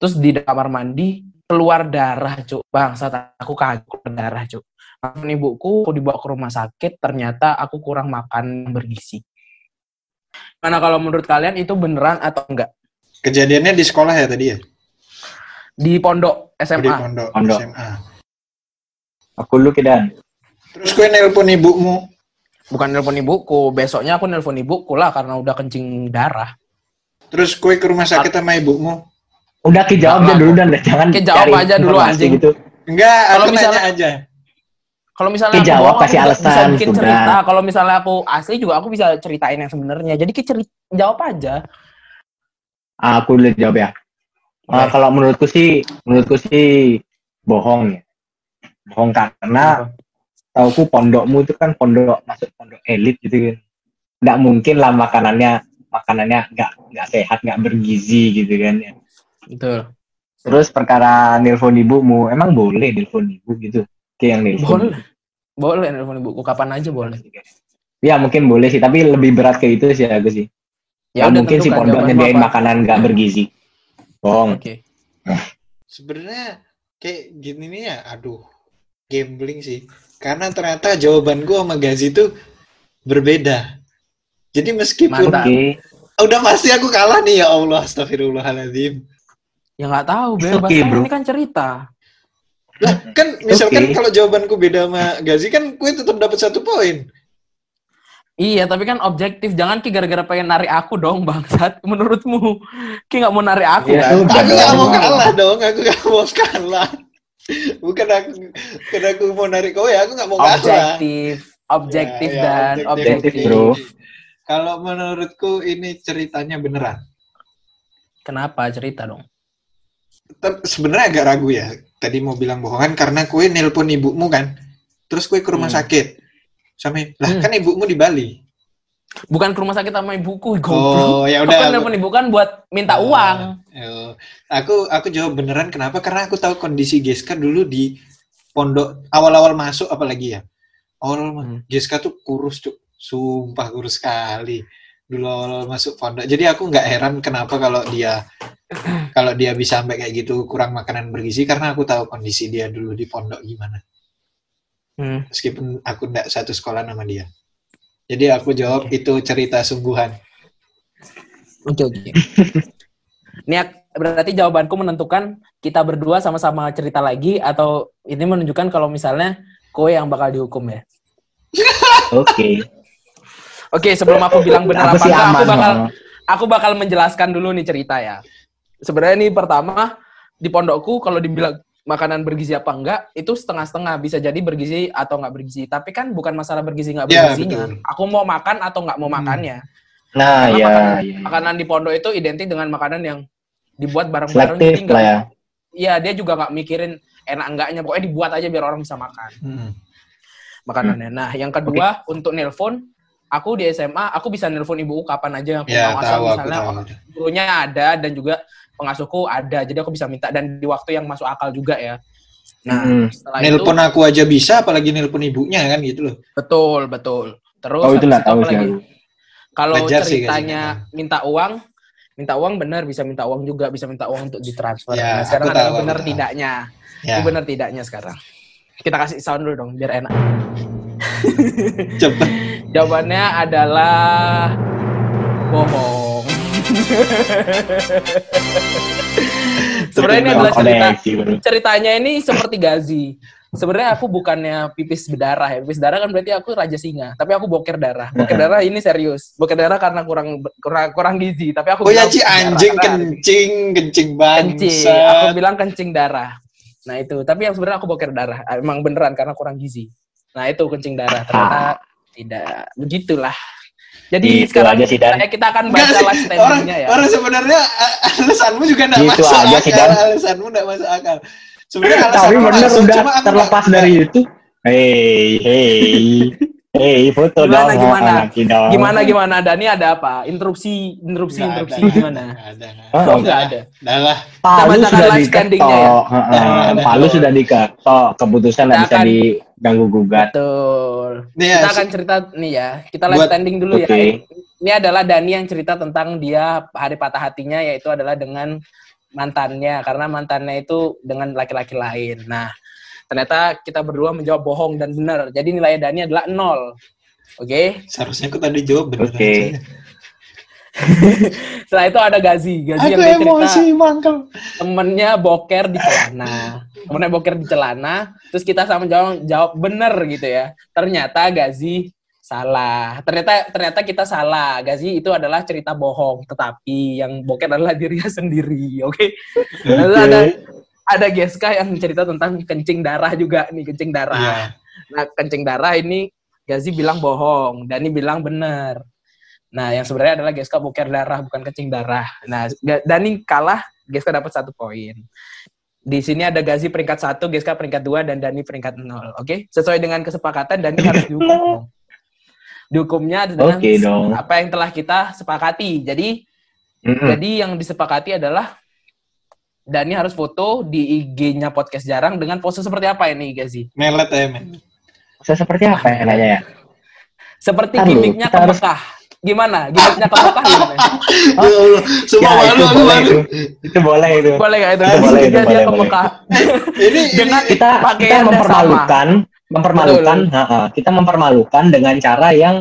terus di kamar mandi keluar darah cuk. Bangsat aku kaget darah cuk. Langsung ibuku aku dibawa ke rumah sakit ternyata aku kurang makan bergizi. Mana kalau menurut kalian itu beneran atau enggak? Kejadiannya di sekolah ya tadi ya? Di pondok Di SMA pondok, Pondok. SMA. Aku lu kidan. Terus gue nelpon ibumu. bukan nelpon ibuku besoknya aku nelpon ibuku lah karena udah kencing darah Terus gue ke rumah sakit sama ibumu. Udah ki jawab aja dulu dan jangan Ki, jawab cari aja dulu, anjing. Gitu. Enggak, Kalau misalnya- nanya aja. kalau misalnya Ki aku jawab, kasih bisa alasan, bikin sudah. cerita kalau misalnya aku asli juga aku bisa ceritain yang sebenarnya jadi ki cerita jawab aja aku udah jawab ya. Ah, Oke. kalau menurutku sih, menurutku sih bohong ya. Bohong karena tauku pondokmu itu kan pondok masuk pondok elit gitu kan. Nggak mungkin lah makanannya makanannya nggak nggak sehat, nggak bergizi gitu kan ya. betul Terus perkara nelpon ibumu, emang boleh nelpon ibu gitu? Kayak yang nelpon. Boleh. Boleh nelfon ibuku kapan aja boleh. Ya mungkin boleh sih, tapi lebih berat ke itu sih aku sih. Ya, udah mungkin si pondok nyediain makanan nggak bergizi. Bohong. Oke. Sebenarnya kayak gini nih ya, aduh, gambling sih. Karena ternyata jawaban gue sama Gazi itu berbeda. Jadi meskipun Mantap. Oke. udah pasti aku kalah nih ya Allah, astagfirullahaladzim. Ya nggak tahu, bebas okay, kan bro. ini kan cerita. Lah kan misalkan Oke. kalau jawabanku beda sama Gazi kan gue tetap dapat satu poin. Iya, tapi kan objektif. Jangan Ki gara-gara pengen narik aku dong, bangsat. Menurutmu, Ki nggak mau narik aku Iya, kan? Aku Enggak gak dong. mau kalah dong, aku gak mau kalah. Bukan aku, bukan aku mau narik kau ya, aku gak mau kalah. Objektif, objektif Ya, ya, dan objektif, objektif. bro. Kalau menurutku ini ceritanya beneran. Kenapa cerita dong? Tapi sebenarnya agak ragu ya. Tadi mau bilang bohongan karena kue nelpon ibumu kan. Terus kue ke rumah Hmm. sakit. Sampai, lah Hmm. kan ibumu di Bali. Bukan ke rumah sakit sama ibuku, goblok. Oh, ya Aku udah. kan nelfon ibu kan buat minta Oh. uang. Aku aku jawab beneran kenapa? Karena aku tahu kondisi Geska dulu di pondok awal-awal masuk apalagi ya. Awal Hmm. Geska tuh kurus tuh, sumpah kurus sekali dulu awal masuk pondok. Jadi aku nggak heran kenapa kalau dia kalau dia bisa sampai kayak gitu kurang makanan bergizi karena aku tahu kondisi dia dulu di pondok gimana. Hmm. Meskipun aku nggak satu sekolah sama dia. Jadi aku jawab itu cerita sungguhan. Oke, oke. Ini ak- berarti jawabanku menentukan kita berdua sama-sama cerita lagi atau ini menunjukkan kalau misalnya kowe yang bakal dihukum ya. Oke. Oke, sebelum aku bilang benar Aku apa sih enggak, aku bakal aku bakal menjelaskan dulu nih cerita ya. Sebenarnya ini pertama di pondokku kalau dibilang makanan bergizi apa enggak itu setengah-setengah bisa jadi bergizi atau enggak bergizi. Tapi kan bukan masalah bergizi enggak Ya, bergizinya. betul. Aku mau makan atau enggak mau Hmm. makannya. Nah, Karena ya, makanan, ya. makanan di pondok itu identik dengan makanan yang dibuat bareng-bareng jadi enggak ya. Iya, dia juga nggak mikirin enak enggaknya. Pokoknya dibuat aja biar orang bisa makan Hmm. makanannya. Nah, yang kedua untuk nelpon, aku di SMA, aku bisa nelpon ibuku kapan aja yang aku Ya mau. Asal tahu misalnya gurunya ada dan juga pengasuhku ada. Jadi aku bisa minta dan di waktu yang masuk akal juga ya. Nah, Hmm. setelah Nelpon itu aku aja bisa, apalagi nelpon ibunya kan gitu loh. betul, betul. Terus Oh, itu habis nggak tahu lagi? aku. Kalau Wajar sih ceritanya kayaknya. minta uang, minta uang benar bisa minta uang juga, bisa minta uang untuk ditransfer. Ya, nah, sekarang aku ada benar tahu. tidaknya. Ya, benar tidaknya sekarang. Kita kasih sound dulu dong biar enak. cepet. Jawabannya adalah bohong. Sebenarnya ini adalah cerita ceritanya ini seperti Gazi. Sebenarnya aku bukannya pipis berdarah ya. Pipis darah kan berarti aku raja singa, tapi aku boker darah. Boker darah ini serius. Boker darah karena kurang kurang kurang gizi, tapi aku Oh ya bilang Ci darah anjing karena kencing, kencing kencing. Aku bilang kencing darah. Nah itu, tapi yang sebenarnya aku boker darah. Emang beneran karena kurang gizi. Nah itu kencing darah. Ternyata tidak. Begitulah. Jadi Gitu sekarang aja sih, Dan. kita akan Enggak baca sih, live orang, ya. orang sebenarnya a- alasanmu juga enggak Gitu masuk aja sih, akal. Dan. Alasanmu enggak masuk akal. Sebenarnya Tapi alasanmu bener masuk, udah cuma aku terlepas nggak- dari itu. Hei, hei, hei, foto Gimana, dong. gimana? Dong. Gimana gimana Dani ada apa? Interupsi, interupsi, Nggak interupsi ada, gimana? nggak ada, nggak Oh, ada. Oh nggak ada. Dah lah. Palu sudah ya? diketok. Heeh, nah, Palu sudah diketok. Keputusan nggak Kita bisa akan- diganggu gugat. Betul. Ya, Kita akan cerita nih ya. Kita live Buat- standing dulu ya. Oke. Ini adalah Dani yang cerita tentang dia hari patah hatinya yaitu adalah dengan mantannya karena mantannya itu dengan laki-laki lain. Nah, ternyata kita berdua menjawab bohong dan benar. Jadi nilai Dani adalah nol. Oke. seharusnya aku tadi jawab bener Oke. aja. Setelah itu ada Gazi. Gazi Aku yang dia cerita mangkel. temennya boker di celana. Temennya boker di celana. Terus kita sama jawab jawab bener gitu ya. Ternyata Gazi salah. Ternyata ternyata kita salah. Gazi itu adalah cerita bohong. Tetapi yang boker adalah dirinya sendiri. Oke. Lalu Oke. ada ada Geska yang cerita tentang kencing darah juga nih kencing darah. Iya. Nah, kencing darah ini Gazi bilang bohong, Dani bilang bener. Nah, yang sebenarnya adalah Geska boker darah, bukan kencing darah. Nah, Ga- Dani kalah, Geska dapat satu poin. Di sini ada Gazi peringkat satu, Geska peringkat dua, dan Dani peringkat nol. Oke? Sesuai dengan kesepakatan, Dani harus dihukum. Dihukumnya Oke dong. apa yang telah kita sepakati. Jadi, Mm-mm. jadi yang disepakati adalah Dani harus foto di IG-nya podcast jarang dengan pose seperti apa ini, Gazi? Melet ya, men. Saya seperti apa ya nanya ya? Seperti gimmicknya harus- Mekah. Gimana? Gimmicknya ke Mekah gimana? Ya Allah, Sumpah Ya, malu itu boleh malu. itu. Itu boleh itu. Boleh nggak itu? Itu boleh, itu Dia- dia boleh, ke. Mekah. Ini Dengan ini Kita kita mempermalukan, mempermalukan, ha-ha, kita mempermalukan dengan cara yang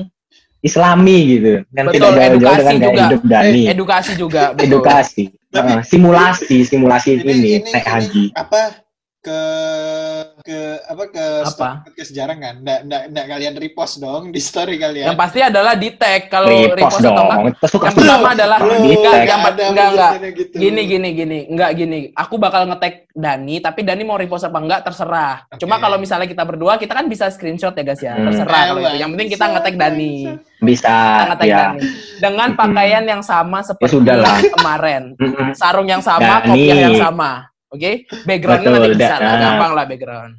Islami gitu. Yang Betul, tidak jauh-jauh edukasi dengan gaya juga. hidup Dani. Edukasi juga. betul. Edukasi. Ha-ha, simulasi, simulasi ini, ini, ini, naik ini haji. apa ke ke apa ke Apa? story podcast jarang kan? Nggak, nggak, nggak kalian repost dong di story kalian. Yang pasti adalah di tag kalau Repost repost atau enggak. dong. Itu suka Yang pertama adalah enggak, tag. yang ada enggak enggak. gitu. Gini gini gini, enggak gini. Aku bakal nge-tag Dani, tapi Dani mau repost apa enggak terserah. Cuma Oke. kalau misalnya kita berdua, kita kan bisa screenshot ya guys ya. Hmm. Terserah kalau itu. Yang penting kita nge-tag Dani. bisa Kita nge-tag ya. Dani. Dengan pakaian yang sama seperti sudah lah. kemarin. Sarung yang sama, Dani. kopiah yang sama. Oke, backgroundnya Betul, nanti bisa lah, gampang lah background.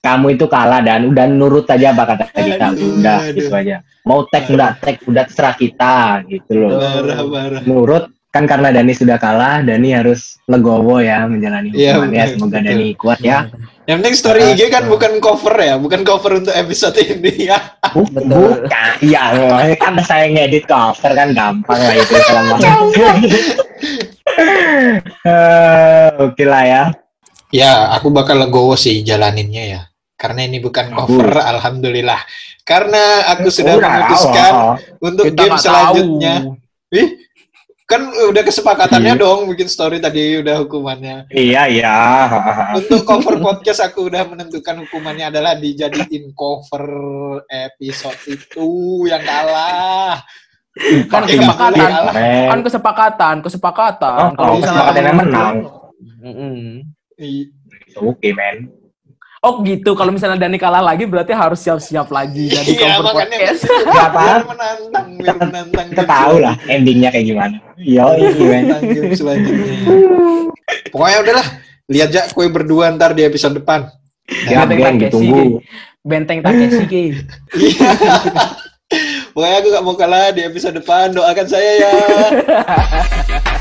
Kamu itu kalah dan udah nurut aja apa kata kita. Aduh, Udah aduh. gitu aja. Mau tag enggak tag udah terserah kita gitu loh. Parah, parah. Nurut kan karena Dani sudah kalah, Dani harus legowo ya menjalani Iya, hukumannya. betul, Semoga betul. Dani kuat ya. Yang penting story IG kan bukan cover ya, bukan cover untuk episode ini ya. Bukan, iya, kan saya ngedit cover kan gampang lah itu selama. Eh, Oke lah ya. Ya, aku bakal legowo sih jalaninnya ya. Karena ini bukan cover, alhamdulillah. Karena aku sudah Udah, memutuskan oh, oh. untuk Kita game selanjutnya. tahu. Ih, kan udah kesepakatannya Iya. dong bikin story tadi udah hukumannya. Iya iya. Untuk cover podcast aku udah menentukan hukumannya adalah dijadiin cover episode itu yang kalah. Kan Pakai kesepakatan. Kan kesepakatan, kesepakatan. Oh, oh, kesepakatannya menang. Mm-mm. Ih, Oke men. Oh gitu, kalau misalnya Dani kalah lagi berarti harus siap-siap lagi jadi Iya, cover podcast. Gak apa. menantang, biar menantang. Kita tahu lah endingnya kayak gimana. Iya ini men. Menantang game selanjutnya. Pokoknya udahlah, lihat aja kue berdua ntar di episode depan. Ya Benteng Takeshi, ditunggu. Benteng Takeshi Ki. Iya. Pokoknya aku gak mau kalah di episode depan. Doakan saya ya.